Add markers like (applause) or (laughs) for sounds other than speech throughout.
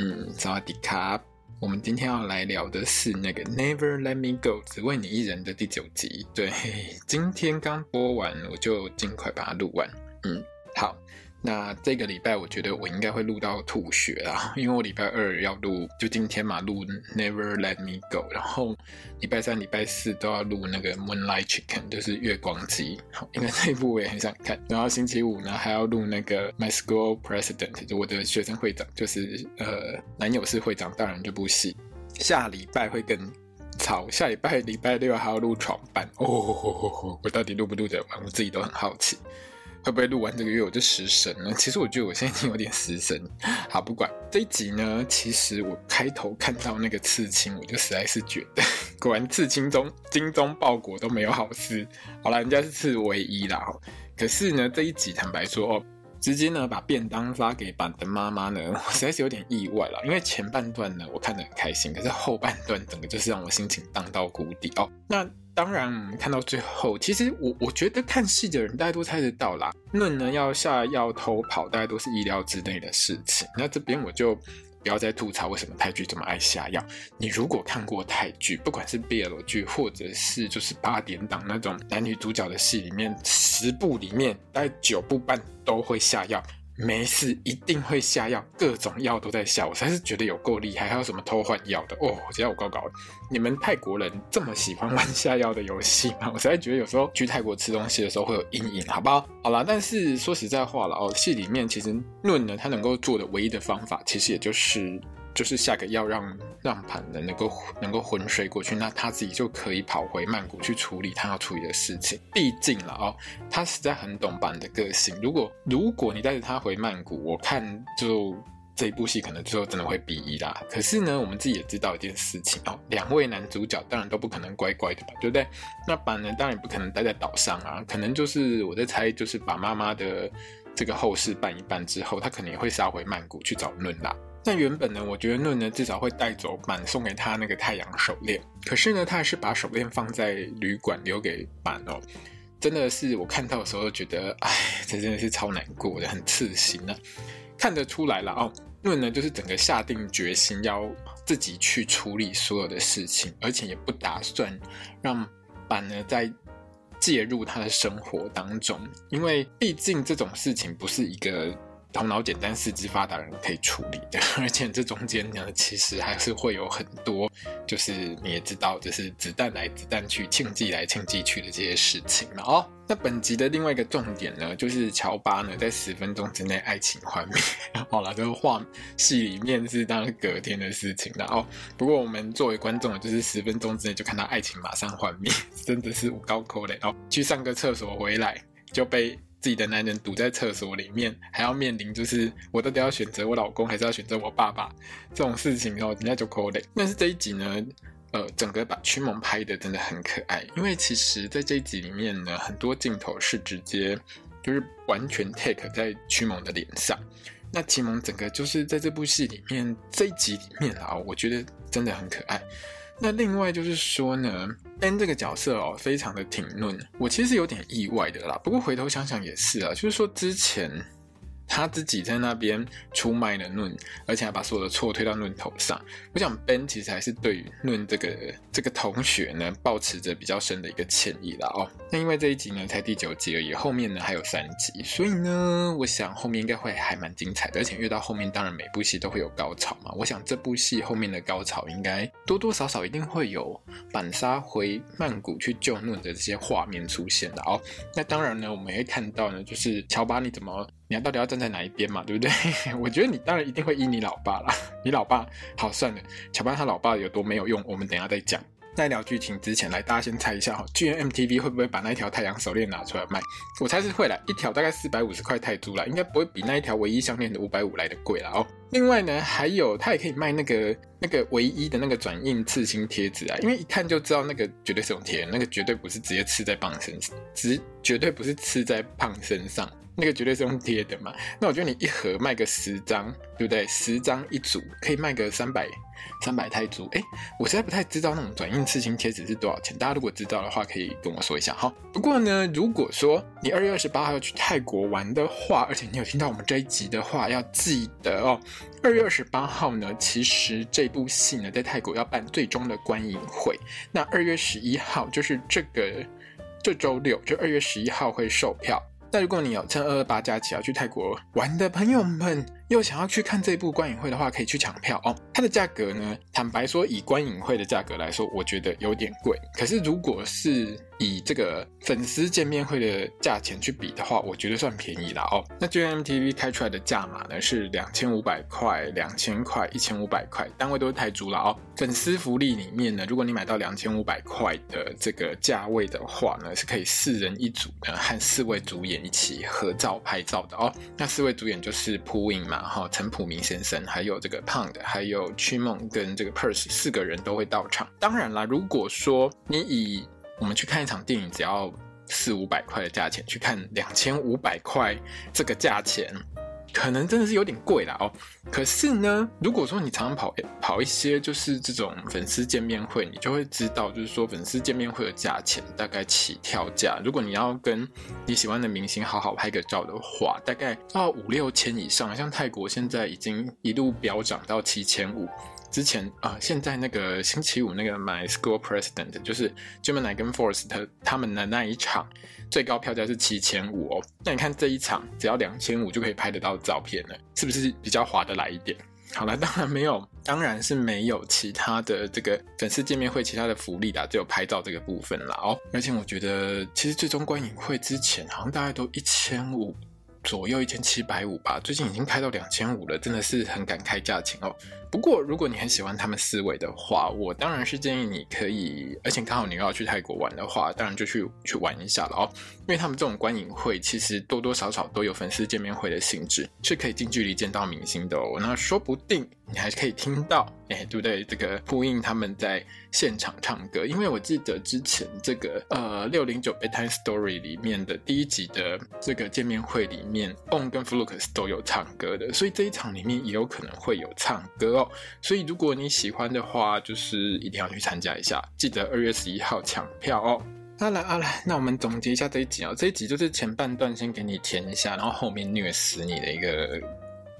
嗯，萨瓦迪卡，我们今天要来聊的是那个《Never Let Me Go》只为你一人的第九集。对，今天刚播完，我就尽快把它录完。嗯，好。那这个礼拜，我觉得我应该会录到吐血啦，因为我礼拜二要录，就今天嘛，录 Never Let Me Go，然后礼拜三、礼拜四都要录那个 Moonlight Chicken，就是月光鸡，好，因为这一部我也很想看。然后星期五呢，还要录那个 My School President，就我的学生会长，就是呃男友是会长大人这部戏。下礼拜会更吵，下礼拜礼拜六还要录闯班哦，我到底录不录得完，我自己都很好奇。会不会录完这个月我就失神呢？(laughs) 其实我觉得我现在已经有点失神。(laughs) 好，不管这一集呢，其实我开头看到那个刺青，我就实在是觉得，(laughs) 果然刺青中精忠报国都没有好事。好了，人家是刺唯一啦。可是呢，这一集坦白说哦，直接呢把便当发给板的妈妈呢，我实在是有点意外了。因为前半段呢我看得很开心，可是后半段整个就是让我心情荡到谷底哦。那。当然，看到最后，其实我我觉得看戏的人大家都猜得到啦。论呢要下药偷跑，大家都是意料之内的事情。那这边我就不要再吐槽为什么泰剧这么爱下药。你如果看过泰剧，不管是 BL 剧，或者是就是八点档那种男女主角的戏里面，十部里面大概九部半都会下药。没事，一定会下药，各种药都在下。我才是觉得有够厉害，还有什么偷换药的哦！只要我搞搞，你们泰国人这么喜欢玩下药的游戏吗？我才觉得有时候去泰国吃东西的时候会有阴影，好不好？好啦，但是说实在话了哦，戏里面其实论呢，他能够做的唯一的方法，其实也就是。就是下个药让让盘的能够能够昏睡过去，那他自己就可以跑回曼谷去处理他要处理的事情。毕竟了哦，他实在很懂板的个性。如果如果你带着他回曼谷，我看就这一部戏可能最后真的会 BE 啦。可是呢，我们自己也知道一件事情哦，两位男主角当然都不可能乖乖的吧，对不对？那板呢，当然不可能待在岛上啊，可能就是我在猜，就是把妈妈的这个后事办一办之后，他可能也会杀回曼谷去找论啦。那原本呢，我觉得论呢至少会带走板送给他那个太阳手链，可是呢，他还是把手链放在旅馆留给板哦。真的是我看到的时候觉得，哎，这真的是超难过的，很刺心啊。看得出来了哦，论呢就是整个下定决心要自己去处理所有的事情，而且也不打算让板呢在介入他的生活当中，因为毕竟这种事情不是一个。头脑简单、四肢发达人可以处理的，(laughs) 而且这中间呢，其实还是会有很多，就是你也知道，就是子弹来子弹去、庆忌来庆忌去的这些事情了哦。那本集的另外一个重点呢，就是乔巴呢在十分钟之内爱情幻灭。(laughs) 好了，这个画戏里面是当然隔天的事情了哦。不过我们作为观众，就是十分钟之内就看到爱情马上幻灭，(laughs) 真的是有够可怜哦。去上个厕所回来就被。自己的男人堵在厕所里面，还要面临就是我到底要选择我老公，还是要选择我爸爸这种事情哦，人家就可怜。但是这一集呢，呃，整个把驱魔拍得真的很可爱，因为其实在这一集里面呢，很多镜头是直接就是完全 take 在驱魔的脸上。那启蒙整个就是在这部戏里面这一集里面啊，我觉得真的很可爱。那另外就是说呢，N 这个角色哦，非常的挺嫩，我其实有点意外的啦。不过回头想想也是啊，就是说之前。他自己在那边出卖了论，而且还把所有的错推到论头上。我想 Ben 其实还是对于论这个这个同学呢，抱持着比较深的一个歉意啦哦。那因为这一集呢才第九集而已，后面呢还有三集，所以呢，我想后面应该会还蛮精彩的。而且越到后面，当然每部戏都会有高潮嘛。我想这部戏后面的高潮应该多多少少一定会有板杀回曼谷去救论的这些画面出现的哦。那当然呢，我们也会看到呢，就是乔巴你怎么。你要到底要站在哪一边嘛，对不对？(laughs) 我觉得你当然一定会依你老爸啦。你老爸好算了，乔巴他老爸有多没有用，我们等下再讲。在聊剧情之前，来大家先猜一下哈，GMMTV 会不会把那一条太阳手链拿出来卖？我猜是会啦，一条大概四百五十块泰铢啦，应该不会比那一条唯一项链的五百五来的贵啦哦。另外呢，还有它也可以卖那个那个唯一的那个转印刺青贴纸啊，因为一看就知道那个绝对是用贴，那个绝对不是直接刺在胖身上，直绝对不是刺在胖身上。那个绝对是用贴的嘛？那我觉得你一盒卖个十张，对不对？十张一组可以卖个三百三百泰铢。哎，我实在不太知道那种转印刺青贴纸是多少钱。大家如果知道的话，可以跟我说一下哈。不过呢，如果说你二月二十八号要去泰国玩的话，而且你有听到我们这一集的话，要记得哦。二月二十八号呢，其实这部戏呢在泰国要办最终的观影会。那二月十一号就是这个这周六，就二月十一号会售票。那如果你有趁二二八假期要去泰国玩的朋友们，又想要去看这部观影会的话，可以去抢票哦。它的价格呢，坦白说，以观影会的价格来说，我觉得有点贵。可是如果是以这个粉丝见面会的价钱去比的话，我觉得算便宜了哦。那 gmtv 开出来的价码呢是两千五百块、两千块、一千五百块，单位都是泰铢了哦。粉丝福利里面呢，如果你买到两千五百块的这个价位的话呢，是可以四人一组的，和四位主演一起合照拍照的哦。那四位主演就是朴尹嘛，哈，陈普明先生，还有这个胖的还有曲梦跟这个 Pers，四个人都会到场。当然啦，如果说你以我们去看一场电影，只要四五百块的价钱，去看两千五百块这个价钱，可能真的是有点贵了哦。可是呢，如果说你常常跑跑一些就是这种粉丝见面会，你就会知道，就是说粉丝见面会的价钱大概起跳价，如果你要跟你喜欢的明星好好拍个照的话，大概要五六千以上。像泰国现在已经一路飙涨到七千五。之前啊、呃，现在那个星期五那个 My School President 就是 Gemini 跟 Forest 他们的那一场最高票价是七千五哦。那你看这一场只要两千五就可以拍得到照片了，是不是比较划得来一点？好了，当然没有，当然是没有其他的这个粉丝见面会其他的福利啦，只有拍照这个部分啦哦。而且我觉得其实最终观影会之前好像大概都一千五左右，一千七百五吧，最近已经开到两千五了，真的是很敢开价钱哦。不过，如果你很喜欢他们思维的话，我当然是建议你可以，而且刚好你又要去泰国玩的话，当然就去去玩一下了哦。因为他们这种观影会其实多多少少都有粉丝见面会的性质，是可以近距离见到明星的哦。那说不定你还是可以听到，哎，对不对？这个呼应他们在现场唱歌，因为我记得之前这个呃六零九 Bedtime Story 里面的第一集的这个见面会里面，On 跟 Flux 都有唱歌的，所以这一场里面也有可能会有唱歌哦。所以如果你喜欢的话，就是一定要去参加一下，记得二月十一号抢票哦。好了好了，那我们总结一下这一集哦。这一集就是前半段先给你填一下，然后后面虐死你的一个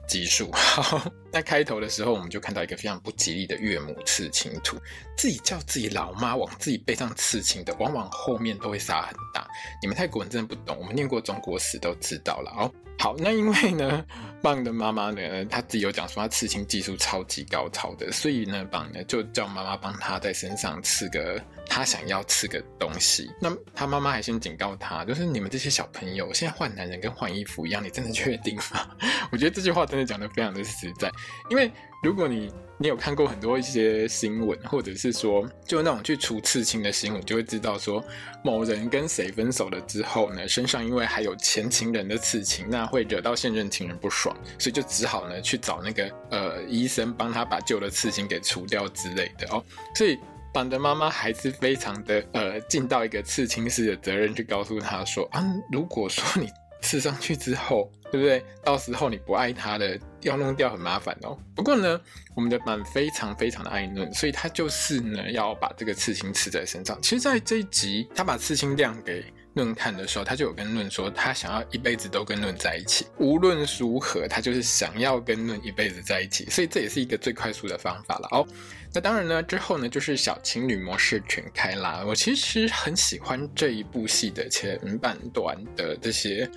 集数。好，那开头的时候我们就看到一个非常不吉利的岳母刺青图，自己叫自己老妈往自己背上刺青的，往往后面都会杀很大。你们泰国人真的不懂，我们念过中国史都知道了哦。好，那因为呢，(laughs) 棒的妈妈呢，她自己有讲说她刺青技术超级高超的，所以呢，棒呢就叫妈妈帮她在身上刺个他想要刺个东西。那他妈妈还先警告他，就是你们这些小朋友现在换男人跟换衣服一样，你真的确定吗？(laughs) 我觉得这句话真的讲得非常的实在，因为如果你。你有看过很多一些新闻，或者是说，就那种去除刺青的新闻，就会知道说，某人跟谁分手了之后呢，身上因为还有前情人的刺青，那会惹到现任情人不爽，所以就只好呢去找那个呃医生帮他把旧的刺青给除掉之类的哦。所以，板的妈妈还是非常的呃尽到一个刺青师的责任，去告诉他说啊，如果说你。刺上去之后，对不对？到时候你不爱他的，要弄掉很麻烦哦。不过呢，我们的板非常非常的爱嫩，所以他就是呢要把这个刺青刺在身上。其实，在这一集，他把刺青亮给嫩看的时候，他就有跟嫩说，他想要一辈子都跟嫩在一起，无论如何，他就是想要跟嫩一辈子在一起。所以这也是一个最快速的方法了哦。那当然呢，之后呢就是小情侣模式全开啦。我其实很喜欢这一部戏的前半段的这些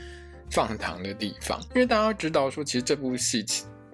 放糖的地方，因为大家知道说，其实这部戏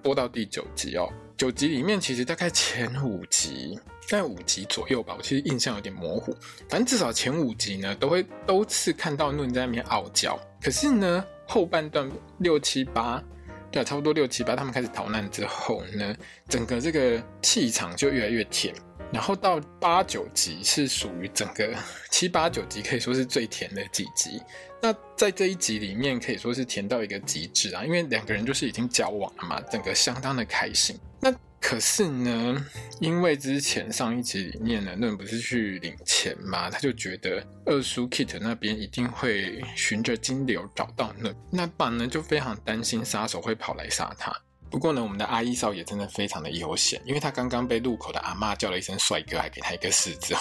播到第九集哦，九集里面其实大概前五集，在五集左右吧，我其实印象有点模糊。反正至少前五集呢，都会都是看到嫩在那边傲娇。可是呢，后半段六七八。对，差不多六七八，他们开始逃难之后呢，整个这个气场就越来越甜。然后到八九集是属于整个 (laughs) 七八九集可以说是最甜的几集。那在这一集里面可以说是甜到一个极致啊，因为两个人就是已经交往了嘛，整个相当的开心。那可是呢，因为之前上一集里面呢，论不是去领钱嘛，他就觉得二叔 Kit 那边一定会循着金流找到论，那板呢就非常担心杀手会跑来杀他。不过呢，我们的阿姨少爷真的非常的悠闲，因为他刚刚被路口的阿嬷叫了一声帅哥，还给他一个柿子，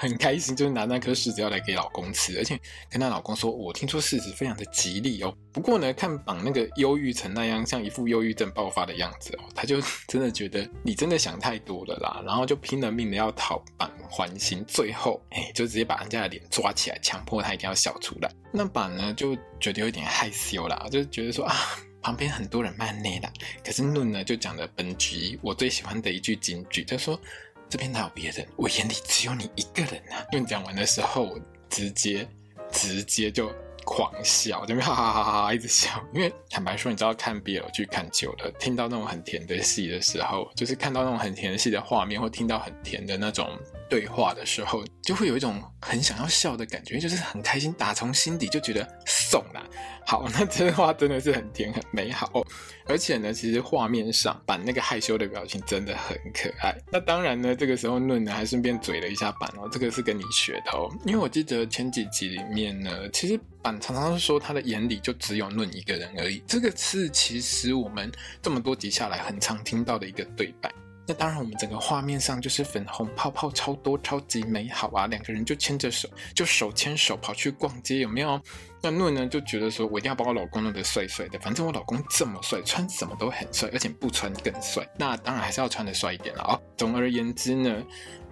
很开心，就是拿那颗柿子要来给老公吃，而且跟他老公说：“我听说柿子非常的吉利哦。(laughs) ”不过呢，看绑那个忧郁成那样，像一副忧郁症爆发的样子哦，他就真的觉得你真的想太多了啦，然后就拼了命的要讨绑欢心，最后哎，就直接把人家的脸抓起来，强迫他一定要笑出来。那绑呢就觉得有点害羞啦，就觉得说啊。旁边很多人骂你啦，可是论呢就讲了本集我最喜欢的一句金句，他说：“这边哪有别人，我眼里只有你一个人啊！”论讲完的时候，我直接直接就狂笑，我就哈哈哈哈哈一直笑。因为坦白说，你知道看 BL 剧看久了，听到那种很甜的戏的时候，就是看到那种很甜的戏的画面，或听到很甜的那种对话的时候，就会有一种很想要笑的感觉，就是很开心，打从心底就觉得送啦。好，那这话真的是很甜很美好，而且呢，其实画面上板那个害羞的表情真的很可爱。那当然呢，这个时候嫩呢还顺便嘴了一下板哦，这个是跟你学的哦，因为我记得前几集里面呢，其实板常常是说他的眼里就只有嫩一个人而已，这个是其实我们这么多集下来很常听到的一个对白。那当然，我们整个画面上就是粉红泡泡超多，超级美好啊！两个人就牵着手，就手牵手跑去逛街，有没有？那诺呢就觉得说，我一定要把我老公弄得帅帅的，反正我老公这么帅，穿什么都很帅，而且不穿更帅。那当然还是要穿得帅一点了啊！总而言之呢。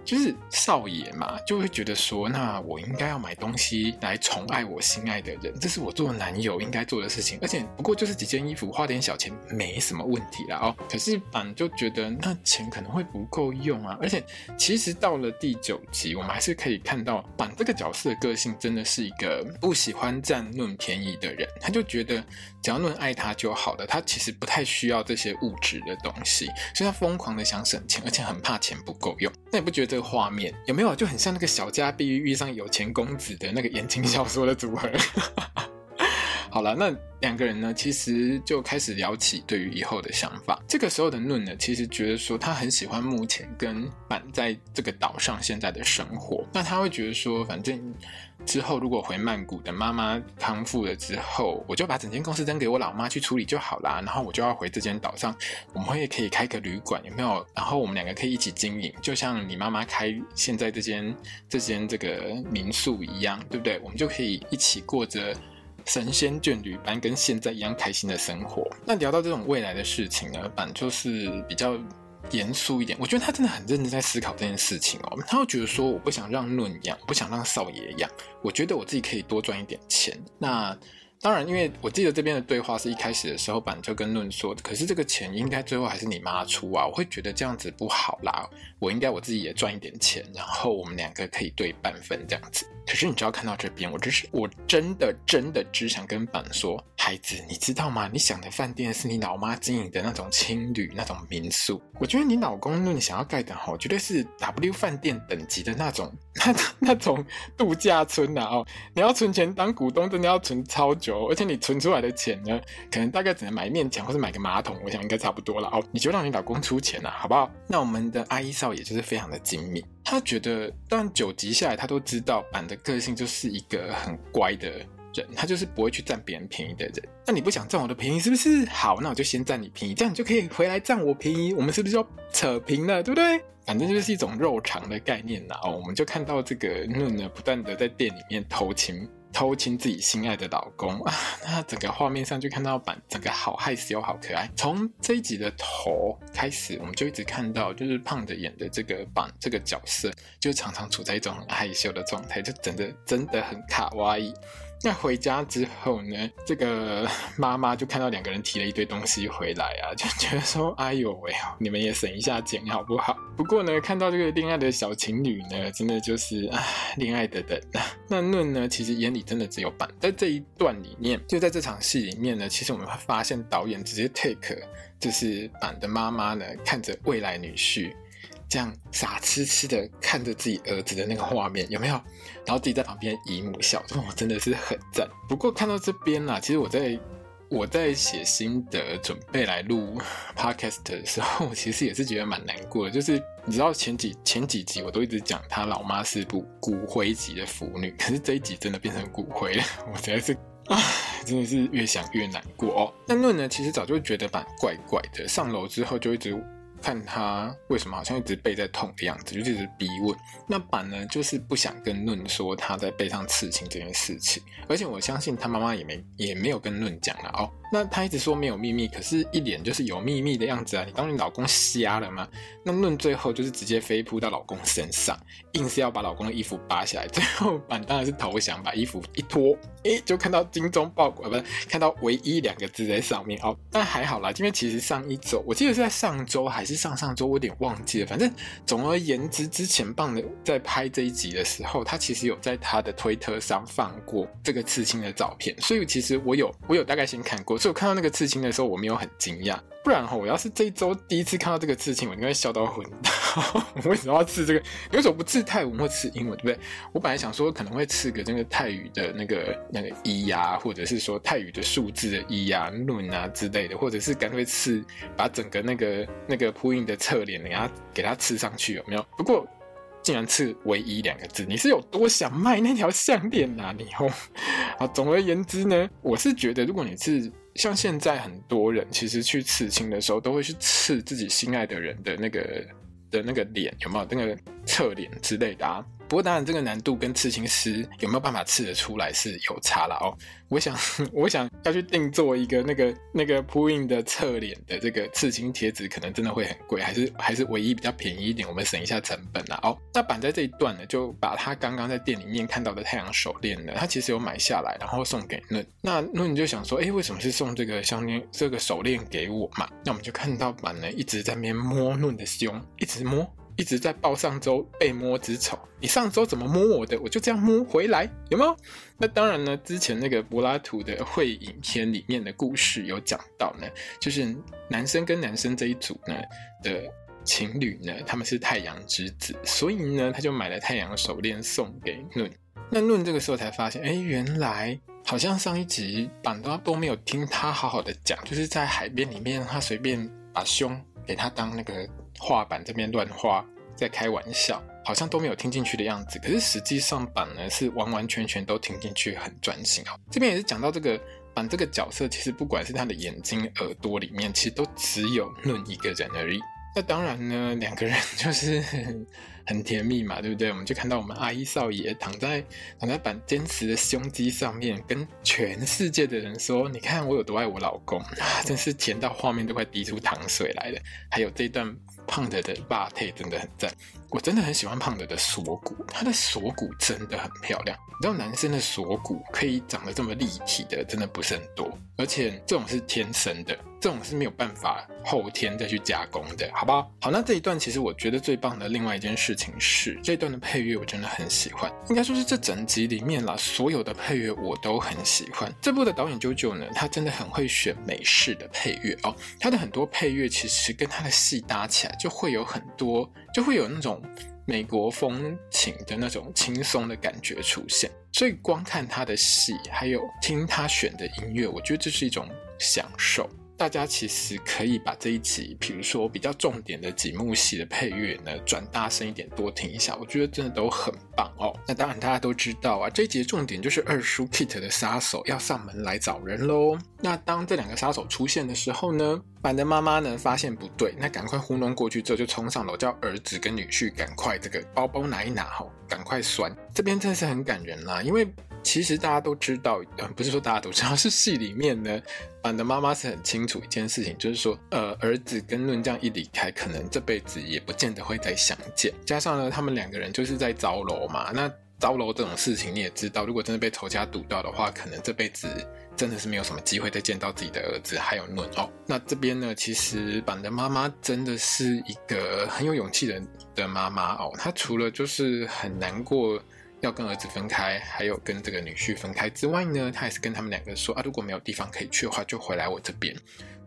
就是少爷嘛，就会觉得说，那我应该要买东西来宠爱我心爱的人，这是我做男友应该做的事情。而且不过就是几件衣服，花点小钱没什么问题啦哦。可是板就觉得那钱可能会不够用啊。而且其实到了第九集，我们还是可以看到板这个角色的个性真的是一个不喜欢占论便宜的人。他就觉得只要论爱他就好了，他其实不太需要这些物质的东西，所以他疯狂的想省钱，而且很怕钱不够用。那你不觉得？这画面有没有就很像那个小家碧玉遇上有钱公子的那个言情小说的组合？好了，那两个人呢，其实就开始聊起对于以后的想法。这个时候的论呢，其实觉得说他很喜欢目前跟板在这个岛上现在的生活。那他会觉得说，反正。之后如果回曼谷等妈妈康复了之后，我就把整间公司扔给我老妈去处理就好啦。然后我就要回这间岛上，我们会可以开个旅馆，有没有？然后我们两个可以一起经营，就像你妈妈开现在这间这间这个民宿一样，对不对？我们就可以一起过着神仙眷侣般跟现在一样开心的生活。那聊到这种未来的事情呢，板就是比较。严肃一点，我觉得他真的很认真在思考这件事情哦。他会觉得说，我不想让论养，不想让少爷养，我觉得我自己可以多赚一点钱。那当然，因为我记得这边的对话是一开始的时候，板就跟论说，可是这个钱应该最后还是你妈出啊，我会觉得这样子不好啦。我应该我自己也赚一点钱，然后我们两个可以对半分这样子。可是你只要看到这边，我只是我真的真的只想跟板说，孩子，你知道吗？你想的饭店是你老妈经营的那种青旅那种民宿。我觉得你老公论想要盖的吼，绝对是 W 饭店等级的那种那 (laughs) 那种度假村呐哦。你要存钱当股东，真的要存超久，而且你存出来的钱呢，可能大概只能买一面墙或者买个马桶，我想应该差不多了哦。你就让你老公出钱了，好不好？那我们的阿一少爷就是非常的精明。他觉得，但九集下来，他都知道板的个性就是一个很乖的人，他就是不会去占别人便宜的人。那你不想占我的便宜，是不是？好，那我就先占你便宜，这样你就可以回来占我便宜，我们是不是要扯平了，对不对？反正就是一种肉偿的概念呐。哦，我们就看到这个嫩呢，不断的在店里面偷情。偷亲自己心爱的老公啊！(laughs) 那整个画面上就看到板，整个好害羞，好可爱。从这一集的头开始，我们就一直看到，就是胖的演的这个板这个角色，就常常处在一种很害羞的状态，就整的真的很卡哇伊。那回家之后呢，这个妈妈就看到两个人提了一堆东西回来啊，就觉得说：“哎呦喂，你们也省一下钱好不好？”不过呢，看到这个恋爱的小情侣呢，真的就是啊，恋爱的人啊。那论呢，其实眼里真的只有板。在这一段里面，就在这场戏里面呢，其实我们会发现导演直接 take 就是板的妈妈呢，看着未来女婿。这样傻痴痴的看着自己儿子的那个画面，有没有？然后自己在旁边姨母笑，我，真的是很赞。不过看到这边啦，其实我在我在写心得准备来录 podcast 的时候，其实也是觉得蛮难过的。就是你知道前几前几集我都一直讲他老妈是部骨灰级的腐女，可是这一集真的变成骨灰了，我实在是。啊，真的是越想越难过哦。那论呢，其实早就觉得蛮怪怪的，上楼之后就一直看他为什么好像一直背在痛的样子，就一直逼问。那板呢，就是不想跟论说他在背上刺青这件事情，而且我相信他妈妈也没也没有跟论讲了哦。那他一直说没有秘密，可是一脸就是有秘密的样子啊！你当你老公瞎了吗？那论最后就是直接飞扑到老公身上，硬是要把老公的衣服扒下来。最后板当然是投降，把衣服一脱，哎，就看到精忠报国，不是看到唯一两个字在上面哦。但还好啦，因为其实上一周，我记得是在上周还是上上周，我有点忘记了。反正总而言之，之前棒的在拍这一集的时候，他其实有在他的推特上放过这个刺青的照片，所以其实我有我有大概先看过。所以我看到那个刺青的时候，我没有很惊讶。不然哈，我要是这一周第一次看到这个刺青，我应该笑到昏倒。(laughs) 我为什么要刺这个？你为什么不刺泰文或刺英文，对不对？我本来想说可能会刺个那个泰语的那个那个一呀，或者是说泰语的数字的一呀、论啊之类的，或者是干脆刺把整个那个那个铺印的侧脸，给它给它刺上去，有没有？不过。竟然刺唯一两个字，你是有多想卖那条项链啊？你哦，(laughs) 啊，总而言之呢，我是觉得，如果你是像现在很多人，其实去刺青的时候，都会去刺自己心爱的人的那个的那个脸，有没有那个侧脸之类的啊？不过当然，这个难度跟刺青师有没有办法刺得出来是有差了哦。我想，(laughs) 我想要去定做一个那个那个铺印的侧脸的这个刺青贴纸，可能真的会很贵，还是还是唯一比较便宜一点，我们省一下成本啦。哦，那板在这一段呢，就把他刚刚在店里面看到的太阳手链呢，他其实有买下来，然后送给论。那论你就想说，哎，为什么是送这个项链这个手链给我嘛？那我们就看到板呢一直在那边摸论的胸，一直摸。一直在报上周被摸之仇，你上周怎么摸我的，我就这样摸回来，有没有？那当然呢，之前那个柏拉图的会影片里面的故事有讲到呢，就是男生跟男生这一组呢的情侣呢，他们是太阳之子，所以呢，他就买了太阳手链送给论。那论这个时候才发现，哎，原来好像上一集板都都没有听他好好的讲，就是在海边里面，他随便把胸给他当那个。画板这边乱画，在开玩笑，好像都没有听进去的样子。可是实际上板呢是完完全全都听进去，很专心哦。这边也是讲到这个板这个角色，其实不管是他的眼睛、耳朵里面，其实都只有论一个人而已。那当然呢，两个人就是很甜蜜嘛，对不对？我们就看到我们阿一少爷躺在躺在板坚持的胸肌上面，跟全世界的人说：“你看我有多爱我老公啊！”真是甜到画面都快滴出糖水来了。还有这段。胖的的霸体真的很赞，我真的很喜欢胖的的锁骨，他的锁骨真的很漂亮。你知道男生的锁骨可以长得这么立体的，真的不是很多，而且这种是天生的。这种是没有办法后天再去加工的，好不好？好，那这一段其实我觉得最棒的另外一件事情是，这段的配乐我真的很喜欢，应该说是这整集里面啦，所有的配乐我都很喜欢。这部的导演 JoJo 呢，他真的很会选美式的配乐哦，他的很多配乐其实跟他的戏搭起来，就会有很多，就会有那种美国风情的那种轻松的感觉出现。所以光看他的戏，还有听他选的音乐，我觉得这是一种享受。大家其实可以把这一集，比如说比较重点的几幕戏的配乐呢，转大声一点，多听一下，我觉得真的都很棒哦。那当然大家都知道啊，这一集的重点就是二叔 Kit 的杀手要上门来找人喽。那当这两个杀手出现的时候呢，板的妈妈呢发现不对，那赶快糊弄过去之后就冲上楼，叫儿子跟女婿赶快这个包包拿一拿哈，赶快拴。这边真的是很感人啦，因为。其实大家都知道，嗯，不是说大家都知道，是戏里面呢，板的妈妈是很清楚一件事情，就是说，呃，儿子跟论这样一离开，可能这辈子也不见得会再相见。加上呢，他们两个人就是在招楼嘛，那招楼这种事情你也知道，如果真的被仇家堵到的话，可能这辈子真的是没有什么机会再见到自己的儿子还有论哦。那这边呢，其实板的妈妈真的是一个很有勇气的的妈妈哦，她除了就是很难过。要跟儿子分开，还有跟这个女婿分开之外呢，他也是跟他们两个说啊，如果没有地方可以去的话，就回来我这边。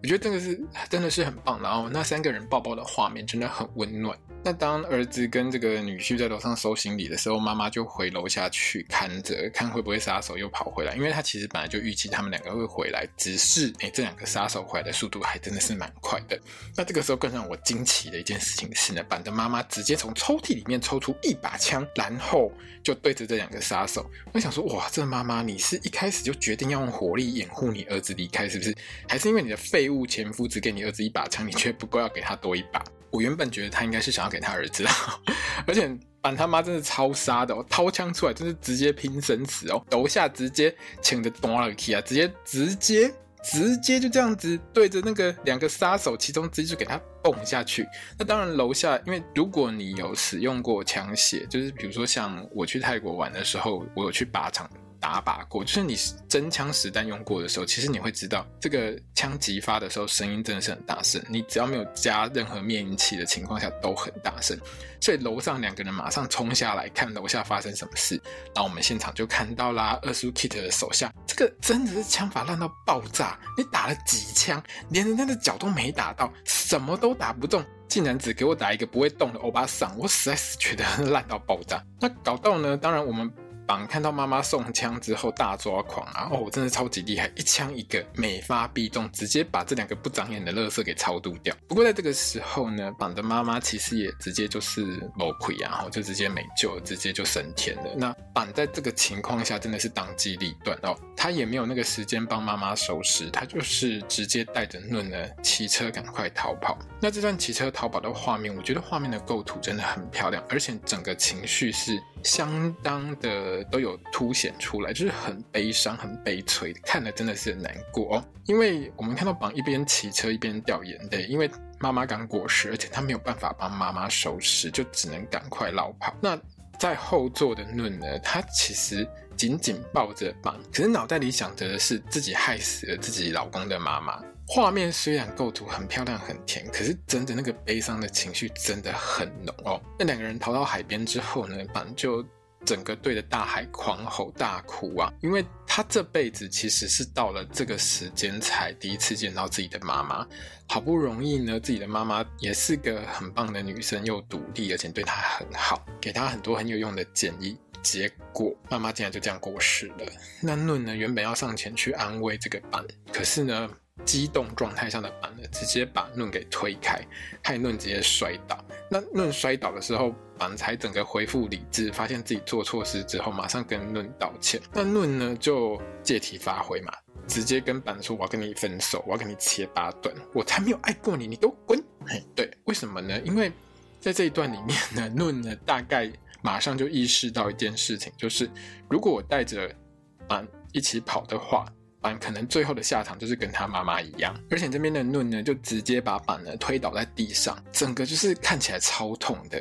我觉得这个是真的是很棒。然后那三个人抱抱的画面真的很温暖。那当儿子跟这个女婿在楼上收行李的时候，妈妈就回楼下去看着，看会不会杀手又跑回来。因为他其实本来就预期他们两个会回来，只是哎，这两个杀手回来的速度还真的是蛮快的。那这个时候更让我惊奇的一件事情是呢，板的妈妈直接从抽屉里面抽出一把枪，然后就对着这两个杀手。我想说，哇，这妈妈你是一开始就决定要用火力掩护你儿子离开，是不是？还是因为你的废物前夫只给你儿子一把枪，你却不够要给他多一把？我原本觉得他应该是想要给他儿子，(laughs) 而且板他妈真的超杀的哦，掏枪出来真是直接拼生死哦，楼下直接请的断了气啊，直接直接直接就这样子对着那个两个杀手，其中直接就给他蹦下去。那当然楼下，因为如果你有使用过枪械，就是比如说像我去泰国玩的时候，我有去靶场。打靶过，就是你真枪实弹用过的时候，其实你会知道，这个枪击发的时候声音真的是很大声。你只要没有加任何灭音器的情况下，都很大声。所以楼上两个人马上冲下来看楼下发生什么事，那我们现场就看到啦，二叔 Kit 的手下，这个真的是枪法烂到爆炸。你打了几枪，连人家的脚都没打到，什么都打不中，竟然只给我打一个不会动的欧巴桑，我实在是觉得 (laughs) 烂到爆炸。那搞到呢，当然我们。绑看到妈妈送枪之后大抓狂啊！哦，我真的超级厉害，一枪一个，每发必中，直接把这两个不长眼的垃圾给超度掉。不过在这个时候呢，绑的妈妈其实也直接就是没亏啊，然后就直接没救，直接就升天了。那绑在这个情况下真的是当机立断哦，他也没有那个时间帮妈妈收拾，他就是直接带着论呢骑车赶快逃跑。那这段骑车逃跑的画面，我觉得画面的构图真的很漂亮，而且整个情绪是。相当的都有凸显出来，就是很悲伤、很悲催，看了真的是难过哦。因为我们看到绑一边骑车一边掉眼泪，因为妈妈刚过世，而且他没有办法帮妈妈收拾，就只能赶快落跑。那在后座的嫩呢，他其实紧紧抱着绑，可是脑袋里想着的是自己害死了自己老公的妈妈。画面虽然构图很漂亮很甜，可是真的那个悲伤的情绪真的很浓哦。那两个人逃到海边之后呢，榜就整个对着大海狂吼大哭啊，因为他这辈子其实是到了这个时间才第一次见到自己的妈妈，好不容易呢，自己的妈妈也是个很棒的女生，又独立，而且对他很好，给他很多很有用的建议。结果妈妈竟然就这样过世了。那论呢，原本要上前去安慰这个板，可是呢。激动状态下的板呢，直接把论给推开，害论直接摔倒。那论摔倒的时候，板才整个恢复理智，发现自己做错事之后，马上跟论道歉。那论呢，就借题发挥嘛，直接跟板说：“我要跟你分手，我要跟你切八段，我才没有爱过你，你给我滚！”嘿，对，为什么呢？因为在这一段里面呢，论呢大概马上就意识到一件事情，就是如果我带着板一起跑的话。板可能最后的下场就是跟他妈妈一样，而且这边的论呢，就直接把板呢推倒在地上，整个就是看起来超痛的。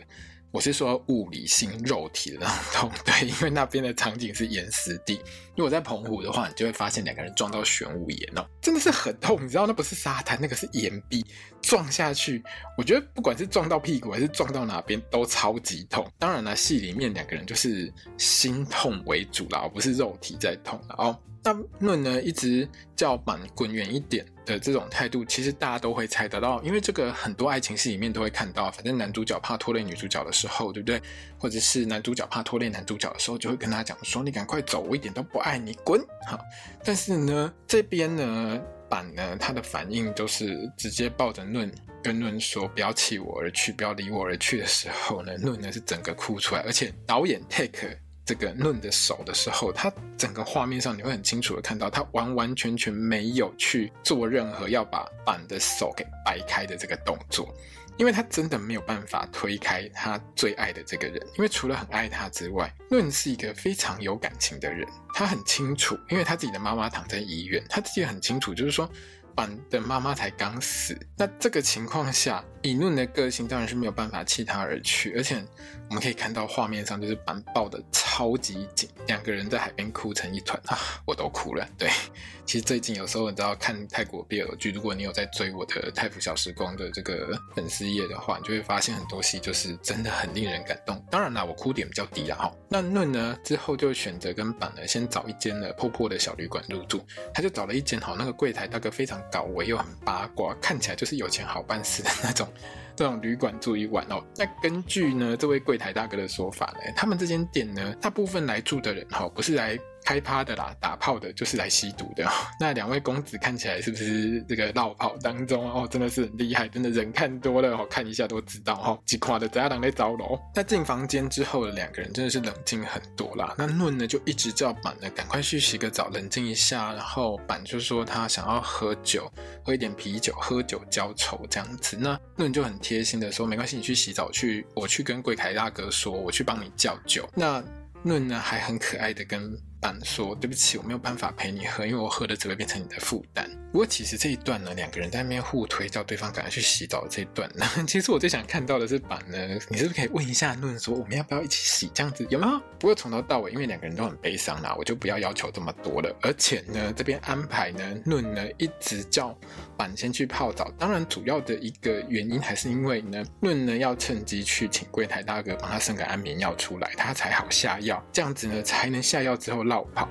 我是说物理性、肉体的那种痛，(laughs) 对，因为那边的场景是岩石地。如果在澎湖的话，你就会发现两个人撞到玄武岩哦，真的是很痛。你知道那不是沙滩，那个是岩壁，撞下去，我觉得不管是撞到屁股还是撞到哪边都超级痛。当然了，戏里面两个人就是心痛为主啦，而不是肉体在痛了哦。那论呢，一直叫板滚远一点的这种态度，其实大家都会猜得到，因为这个很多爱情戏里面都会看到，反正男主角怕拖累女主角的时候，对不对？或者是男主角怕拖累男主角的时候，就会跟他讲说：“你赶快走，我一点都不爱你，滚！”哈，但是呢，这边呢，板呢，他的反应都是直接抱着论，跟论说：“不要弃我而去，不要离我而去”的时候呢，论呢是整个哭出来，而且导演 take。这个论的手的时候，他整个画面上你会很清楚的看到，他完完全全没有去做任何要把板的手给掰开的这个动作，因为他真的没有办法推开他最爱的这个人，因为除了很爱他之外，论是一个非常有感情的人，他很清楚，因为他自己的妈妈躺在医院，他自己很清楚，就是说。板的妈妈才刚死，那这个情况下，以论的个性当然是没有办法弃他而去，而且我们可以看到画面上就是板抱得超级紧，两个人在海边哭成一团啊，我都哭了。对，其实最近有时候你知道看泰国 BL 剧，如果你有在追我的泰服小时光的这个粉丝页的话，你就会发现很多戏就是真的很令人感动。当然啦，我哭点比较低啦哈。那论呢之后就选择跟板呢先找一间呢破破的小旅馆入住，他就找了一间好那个柜台大哥非常。搞我又很八卦，看起来就是有钱好办事的那种 (laughs) 这种旅馆住一晚哦。那根据呢这位柜台大哥的说法呢，他们这间店呢，大部分来住的人哈，不是来。开趴的啦，打炮的，就是来吸毒的。(laughs) 那两位公子看起来是不是这个落跑当中哦？真的是很厉害，真的人看多了哦，看一下都知道哦。几夸的在当在招楼。那进房间之后的两个人真的是冷静很多啦。那论呢就一直叫板呢赶快去洗个澡，冷静一下。然后板就说他想要喝酒，喝一点啤酒，喝酒浇愁这样子。那论就很贴心的说，没关系，你去洗澡去，我去跟柜台大哥说，我去帮你叫酒。那论呢还很可爱的跟。说对不起，我没有办法陪你喝，因为我喝了只会变成你的负担。不过其实这一段呢，两个人在那边互推，叫对方赶快去洗澡的这一段呢，(laughs) 其实我最想看到的是板呢，你是不是可以问一下论说，我们要不要一起洗？这样子有没有？不过从头到尾，因为两个人都很悲伤啦，我就不要要求这么多了。而且呢，这边安排呢，论呢一直叫板先去泡澡。当然，主要的一个原因还是因为呢，论呢要趁机去请柜台大哥帮他生个安眠药出来，他才好下药。这样子呢，才能下药之后让落跑。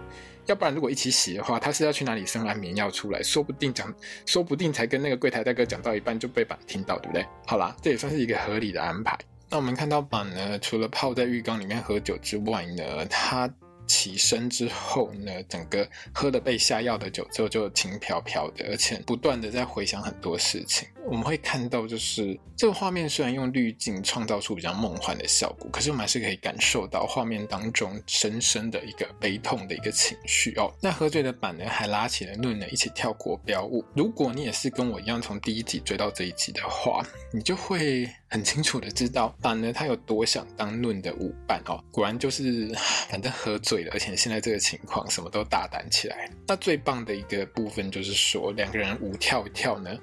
要不然如果一起洗的话，他是要去哪里生安眠药出来？说不定讲，说不定才跟那个柜台大哥讲到一半就被板听到，对不对？好啦，这也算是一个合理的安排。那我们看到板呢，除了泡在浴缸里面喝酒之外呢，他。起身之后呢，整个喝了被下药的酒之后就轻飘飘的，而且不断的在回想很多事情。我们会看到，就是这个画面虽然用滤镜创造出比较梦幻的效果，可是我们还是可以感受到画面当中深深的一个悲痛的一个情绪哦。那喝醉的板呢，还拉起了论呢一起跳国标舞。如果你也是跟我一样从第一集追到这一集的话，你就会。很清楚的知道板呢，他有多想当论的舞伴哦。果然就是，反正喝醉了，而且现在这个情况，什么都大胆起来。那最棒的一个部分就是说，两个人舞跳一跳呢，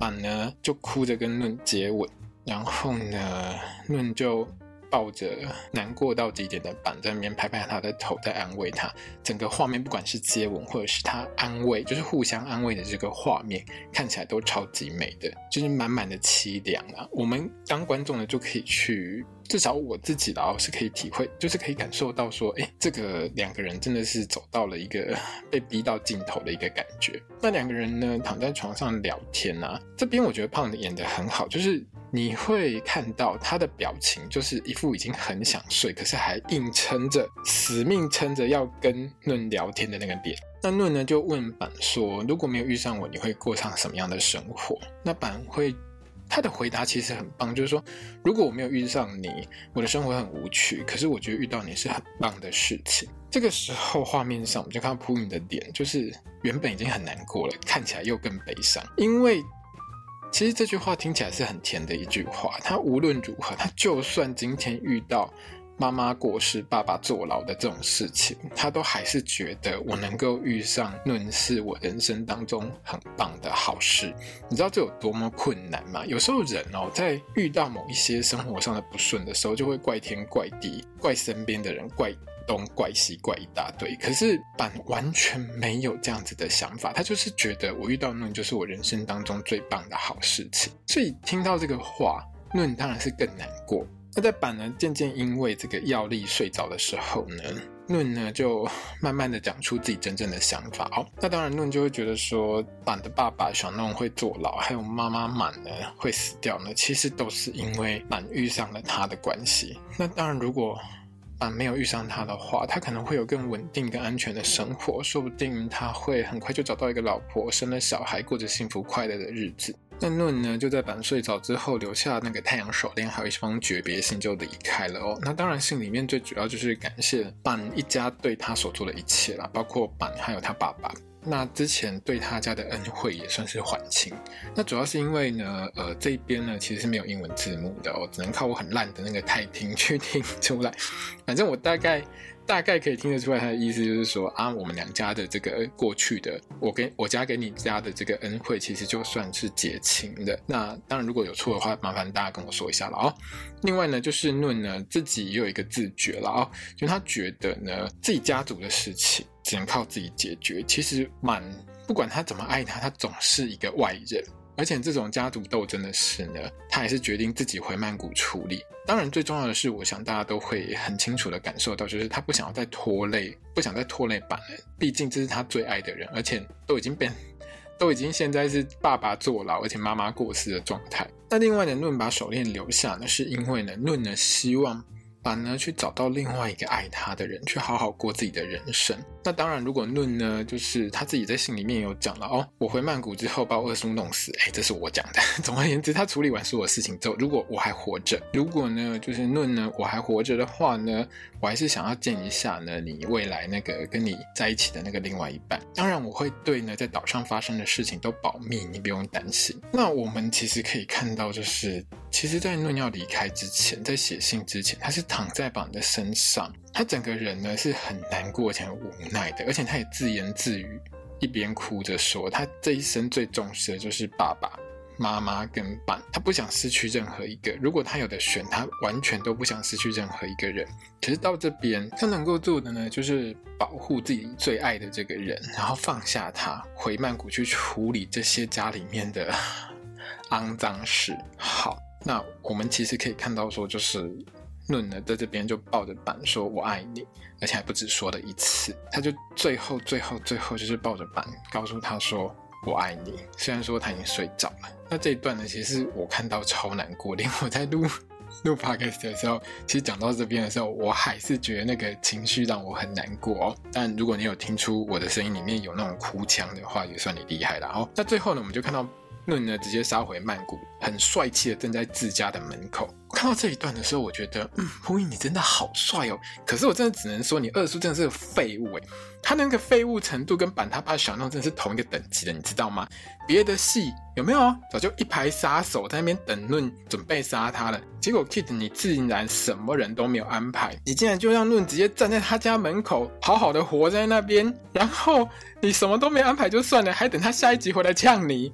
板呢就哭着跟论接吻，然后呢，论就。抱着难过到极点的板在那边拍拍他的头，在安慰他。整个画面不管是接吻或者是他安慰，就是互相安慰的这个画面，看起来都超级美的，就是满满的凄凉啊。我们当观众的就可以去，至少我自己的是可以体会，就是可以感受到说，哎，这个两个人真的是走到了一个被逼到尽头的一个感觉。那两个人呢，躺在床上聊天啊，这边我觉得胖的演得很好，就是。你会看到他的表情，就是一副已经很想睡，可是还硬撑着、死命撑着要跟论聊天的那个脸。那论呢就问板说：“如果没有遇上我，你会过上什么样的生活？”那板会他的回答其实很棒，就是说：“如果我没有遇上你，我的生活很无趣。可是我觉得遇到你是很棒的事情。”这个时候画面上我们就看到朴允的脸，就是原本已经很难过了，看起来又更悲伤，因为。其实这句话听起来是很甜的一句话。他无论如何，他就算今天遇到妈妈过世、爸爸坐牢的这种事情，他都还是觉得我能够遇上论是我人生当中很棒的好事。你知道这有多么困难吗？有时候人哦，在遇到某一些生活上的不顺的时候，就会怪天怪地，怪身边的人，怪。东怪西怪一大堆，可是板完全没有这样子的想法，他就是觉得我遇到论就是我人生当中最棒的好事情。所以听到这个话，论当然是更难过。那在板呢渐渐因为这个药力睡着的时候呢，论呢就慢慢的讲出自己真正的想法。哦，那当然论就会觉得说，板的爸爸小弄会坐牢，还有妈妈满呢会死掉呢，其实都是因为板遇上了他的关系。那当然如果。啊，没有遇上他的话，他可能会有更稳定、更安全的生活，说不定他会很快就找到一个老婆，生了小孩，过着幸福快乐的日子。那论呢，就在板睡着之后，留下那个太阳手链，还有一封诀别信，就离开了哦。那当然，信里面最主要就是感谢板一家对他所做的一切啦，包括板还有他爸爸。那之前对他家的恩惠也算是还清。那主要是因为呢，呃，这边呢其实是没有英文字幕的我，只能靠我很烂的那个泰听去听出来。反正我大概大概可以听得出来他的意思，就是说啊，我们两家的这个过去的，我给我家给你家的这个恩惠，其实就算是结清的。那当然如果有错的话，麻烦大家跟我说一下了哦。另外呢，就是论呢自己也有一个自觉了哦，就他觉得呢自己家族的事情。只能靠自己解决。其实蛮不管他怎么爱他，他总是一个外人。而且这种家族斗争的事呢，他还是决定自己回曼谷处理。当然，最重要的是，我想大家都会很清楚的感受到，就是他不想要再拖累，不想再拖累板了。毕竟这是他最爱的人，而且都已经被都已经现在是爸爸坐牢，而且妈妈过世的状态。那另外呢，论把手链留下呢，是因为呢，论呢希望。反呢，去找到另外一个爱他的人，去好好过自己的人生。那当然，如果论呢，就是他自己在信里面有讲了哦，我回曼谷之后把我二叔弄死，哎，这是我讲的。(laughs) 总而言之，他处理完所有事情之后，如果我还活着，如果呢，就是论呢，我还活着的话呢，我还是想要见一下呢，你未来那个跟你在一起的那个另外一半。当然，我会对呢，在岛上发生的事情都保密，你不用担心。那我们其实可以看到，就是其实，在论要离开之前，在写信之前，他是。躺在绑的身上，他整个人呢是很难过且很无奈的，而且他也自言自语，一边哭着说，他这一生最重视的就是爸爸妈妈跟伴，他不想失去任何一个。如果他有的选，他完全都不想失去任何一个人。可是到这边，他能够做的呢，就是保护自己最爱的这个人，然后放下他，回曼谷去处理这些家里面的 (laughs) 肮脏事。好，那我们其实可以看到说，就是。论呢，在这边就抱着板说“我爱你”，而且还不止说了一次。他就最后、最后、最后，就是抱着板告诉他说“我爱你”。虽然说他已经睡着了。那这一段呢，其实我看到超难过。连我在录录 podcast 的时候，其实讲到这边的时候，我还是觉得那个情绪让我很难过哦。但如果你有听出我的声音里面有那种哭腔的话，也算你厉害了哦。那最后呢，我们就看到。论呢，直接杀回曼谷，很帅气的站在自家的门口。看到这一段的时候，我觉得，嗯，朴英你真的好帅哦。可是我真的只能说，你二叔真的是个废物诶。他那个废物程度跟板他爸小弄真的是同一个等级的，你知道吗？别的戏有没有？早就一排杀手在那边等论，准备杀他了。结果 kid 你自然什么人都没有安排，你竟然就让论直接站在他家门口，好好的活在那边，然后你什么都没安排就算了，还等他下一集回来呛你。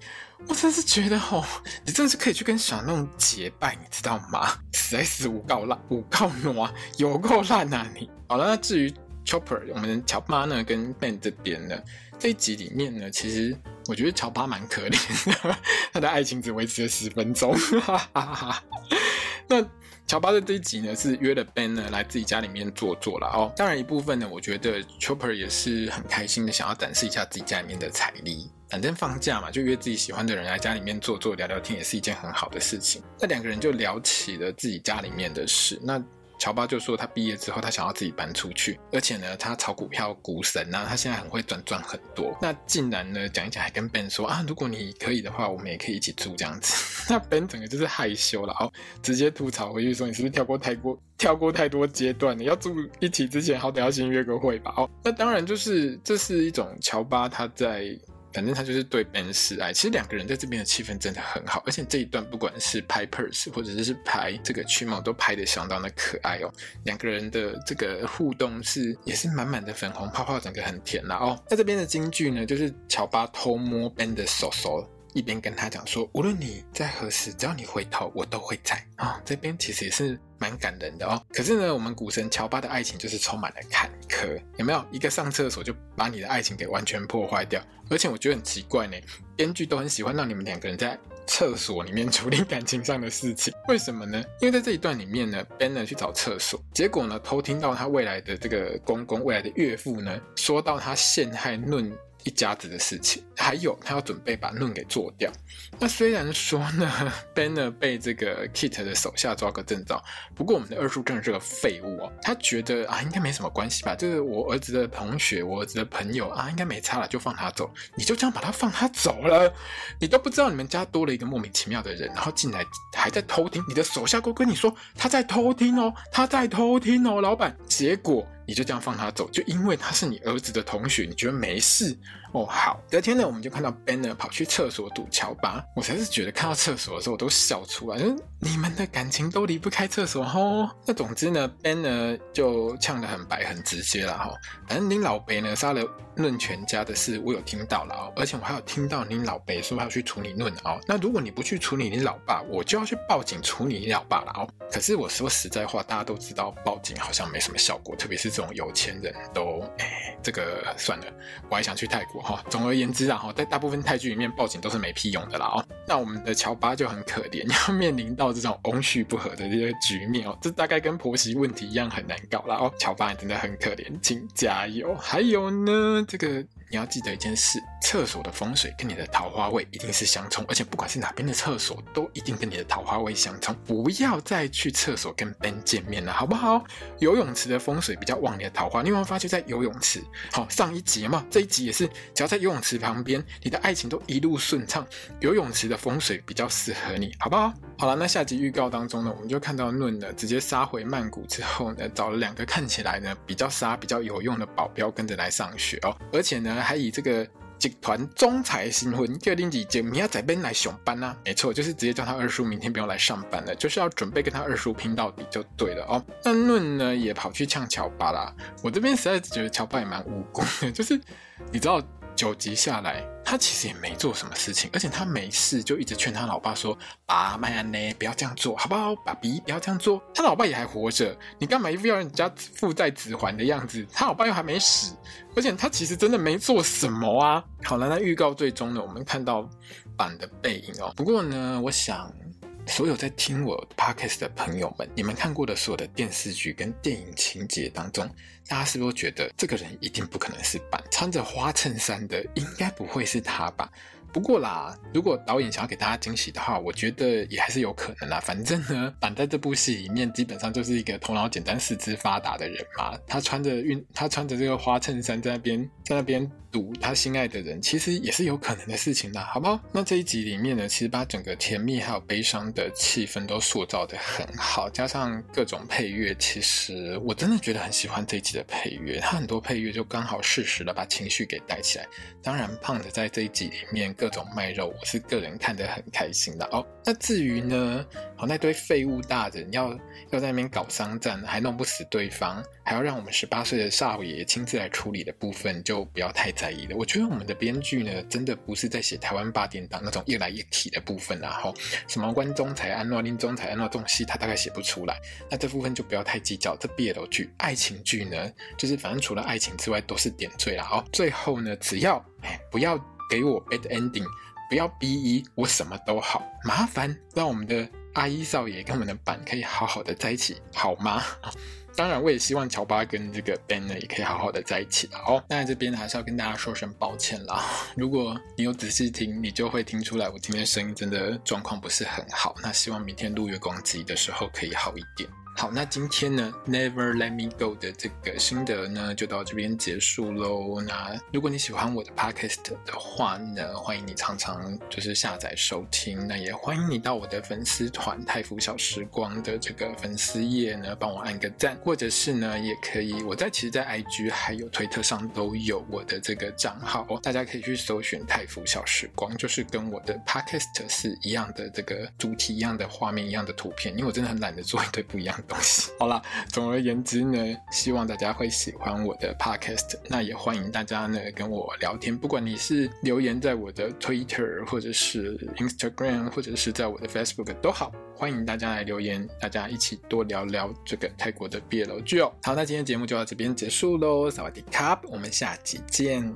我真是觉得哦，你真的是可以去跟小弄结拜，你知道吗？实在是无够烂，无够暖，有够烂啊你！好了，那至于 Chopper，我们乔巴呢跟 Ben 这边呢，这一集里面呢，其实我觉得乔巴蛮可怜的，(laughs) 他的爱情只维持了十分钟。(laughs) 那乔巴的这一集呢，是约了 Ben 呢来自己家里面坐坐了哦。当然一部分呢，我觉得 Chopper 也是很开心的，想要展示一下自己家里面的财力。反正放假嘛，就约自己喜欢的人来家里面坐坐聊聊天，也是一件很好的事情。那两个人就聊起了自己家里面的事。那乔巴就说，他毕业之后，他想要自己搬出去，而且呢，他炒股票股神呐、啊，他现在很会赚，赚很多。那竟然呢，讲一讲还跟 Ben 说啊，如果你可以的话，我们也可以一起住这样子。(laughs) 那 Ben 整个就是害羞了，哦，直接吐槽回去说，你是不是跳过太过跳过太多阶段了？要住一起之前，好歹要先约个会吧。哦，那当然就是这是一种乔巴他在。反正他就是对 Ben 示爱，其实两个人在这边的气氛真的很好，而且这一段不管是拍 Purse 或者是拍这个曲毛都拍的相当的可爱哦。两个人的这个互动是也是满满的粉红泡泡，整个很甜啦哦。那这边的金句呢，就是乔巴偷摸 Ben 的手手。一边跟他讲说，无论你在何时，只要你回头，我都会在啊、哦。这边其实也是蛮感人的哦。可是呢，我们股神乔巴的爱情就是充满了坎坷，有没有？一个上厕所就把你的爱情给完全破坏掉。而且我觉得很奇怪呢，编剧都很喜欢让你们两个人在厕所里面处理感情上的事情，为什么呢？因为在这一段里面呢，Ben 呢去找厕所，结果呢偷听到他未来的这个公公、未来的岳父呢说到他陷害论。一家子的事情，还有他要准备把论给做掉。那虽然说呢，Ben 呢被这个 Kit 的手下抓个正着，不过我们的二叔真的是个废物哦。他觉得啊，应该没什么关系吧，就是我儿子的同学，我儿子的朋友啊，应该没差了，就放他走。你就这样把他放他走了，你都不知道你们家多了一个莫名其妙的人，然后进来还在偷听。你的手下都跟你说他在偷听哦，他在偷听哦，老板。结果。你就这样放他走，就因为他是你儿子的同学，你觉得没事哦？好，隔天呢，我们就看到 Ben 呢跑去厕所堵乔巴，我才是觉得看到厕所的时候我都笑出来，就是你们的感情都离不开厕所哦。那总之呢，Ben 呢就呛得很白很直接了哈。反正你老北呢杀了论全家的事，我有听到了哦，而且我还有听到你老北说要去处理论哦。那如果你不去处理你老爸，我就要去报警处理你老爸了哦。可是我说实在话，大家都知道报警好像没什么效果，特别是这种有钱人都哎，这个算了，我还想去泰国哈。总而言之啊哈，在大部分泰剧里面报警都是没屁用的啦哦。那我们的乔巴就很可怜，(laughs) 要面临到这种翁婿不和的这些局面哦，这大概跟婆媳问题一样很难搞啦哦。乔巴真的很可怜，请加油。还有呢，这个。你要记得一件事：厕所的风水跟你的桃花位一定是相冲，而且不管是哪边的厕所，都一定跟你的桃花位相冲。不要再去厕所跟 Ben 见面了，好不好？游泳池的风水比较旺你的桃花，你有没有发觉在游泳池？好，上一集嘛，这一集也是，只要在游泳池旁边，你的爱情都一路顺畅。游泳池的风水比较适合你，好不好？好了，那下集预告当中呢，我们就看到论呢直接杀回曼谷之后呢，找了两个看起来呢比较杀、比较有用的保镖跟着来上学哦，而且呢还以这个集团总裁新婚，叫林子杰，明天在边来上班呢、没错，就是直接叫他二叔明天不用来上班了，就是要准备跟他二叔拼到底就对了哦。那论呢也跑去呛乔巴啦，我这边实在觉得乔巴也蛮无辜的，就是你知道。九集下来，他其实也没做什么事情，而且他没事就一直劝他老爸说：“爸，麦安呢，不要这样做，好不好？爸比，不要这样做。”他老爸也还活着，你干嘛一副要人家父债子还的样子？他老爸又还没死，而且他其实真的没做什么啊。好了，那预告最终呢，我们看到板的背影哦。不过呢，我想。所有在听我 podcast 的朋友们，你们看过的所有的电视剧跟电影情节当中，大家是不是觉得这个人一定不可能是扮？穿着花衬衫的应该不会是他吧？不过啦，如果导演想要给大家惊喜的话，我觉得也还是有可能啦。反正呢，板在这部戏里面基本上就是一个头脑简单、四肢发达的人嘛。他穿着运，他穿着这个花衬衫在那边，在那边堵他心爱的人，其实也是有可能的事情啦，好不好？那这一集里面呢，其实把整个甜蜜还有悲伤的气氛都塑造得很好，加上各种配乐，其实我真的觉得很喜欢这一集的配乐。他很多配乐就刚好适时的把情绪给带起来。当然，胖子在这一集里面。各种卖肉，我是个人看得很开心的哦。那至于呢，好那堆废物大人要要在那边搞商战，还弄不死对方，还要让我们十八岁的少爷亲自来处理的部分，就不要太在意了。我觉得我们的编剧呢，真的不是在写台湾八点档那种一来一体的部分啦。哈，什么关中才安诺林中才安诺这种戏，他大概写不出来。那这部分就不要太计较。这 BL 剧爱情剧呢，就是反正除了爱情之外都是点缀啦。哦，最后呢，只要哎不要。给我 bad ending，不要 BE，我什么都好。麻烦让我们的阿一少爷跟我们的板可以好好的在一起，好吗？(laughs) 当然，我也希望乔巴跟这个 Ben 呢也可以好好的在一起了哦。那这边还是要跟大家说声抱歉啦。如果你有仔细听，你就会听出来我今天声音真的状况不是很好。那希望明天录月光集的时候可以好一点。好，那今天呢，Never Let Me Go 的这个心得呢，就到这边结束喽。那如果你喜欢我的 Podcast 的话呢，欢迎你常常就是下载收听。那也欢迎你到我的粉丝团泰福小时光的这个粉丝页呢，帮我按个赞，或者是呢，也可以我在其实，在 IG 还有推特上都有我的这个账号，大家可以去搜寻泰福小时光，就是跟我的 Podcast 是一样的这个主题一样的画面一样的图片，因为我真的很懒得做一堆不一样东西 (laughs) 好啦，总而言之呢，希望大家会喜欢我的 podcast。那也欢迎大家呢跟我聊天，不管你是留言在我的 Twitter，或者是 Instagram，或者是在我的 Facebook 都好，欢迎大家来留言，大家一起多聊聊这个泰国的 BL 剧哦。好，那今天节目就到这边结束喽，萨瓦迪卡，我们下期见。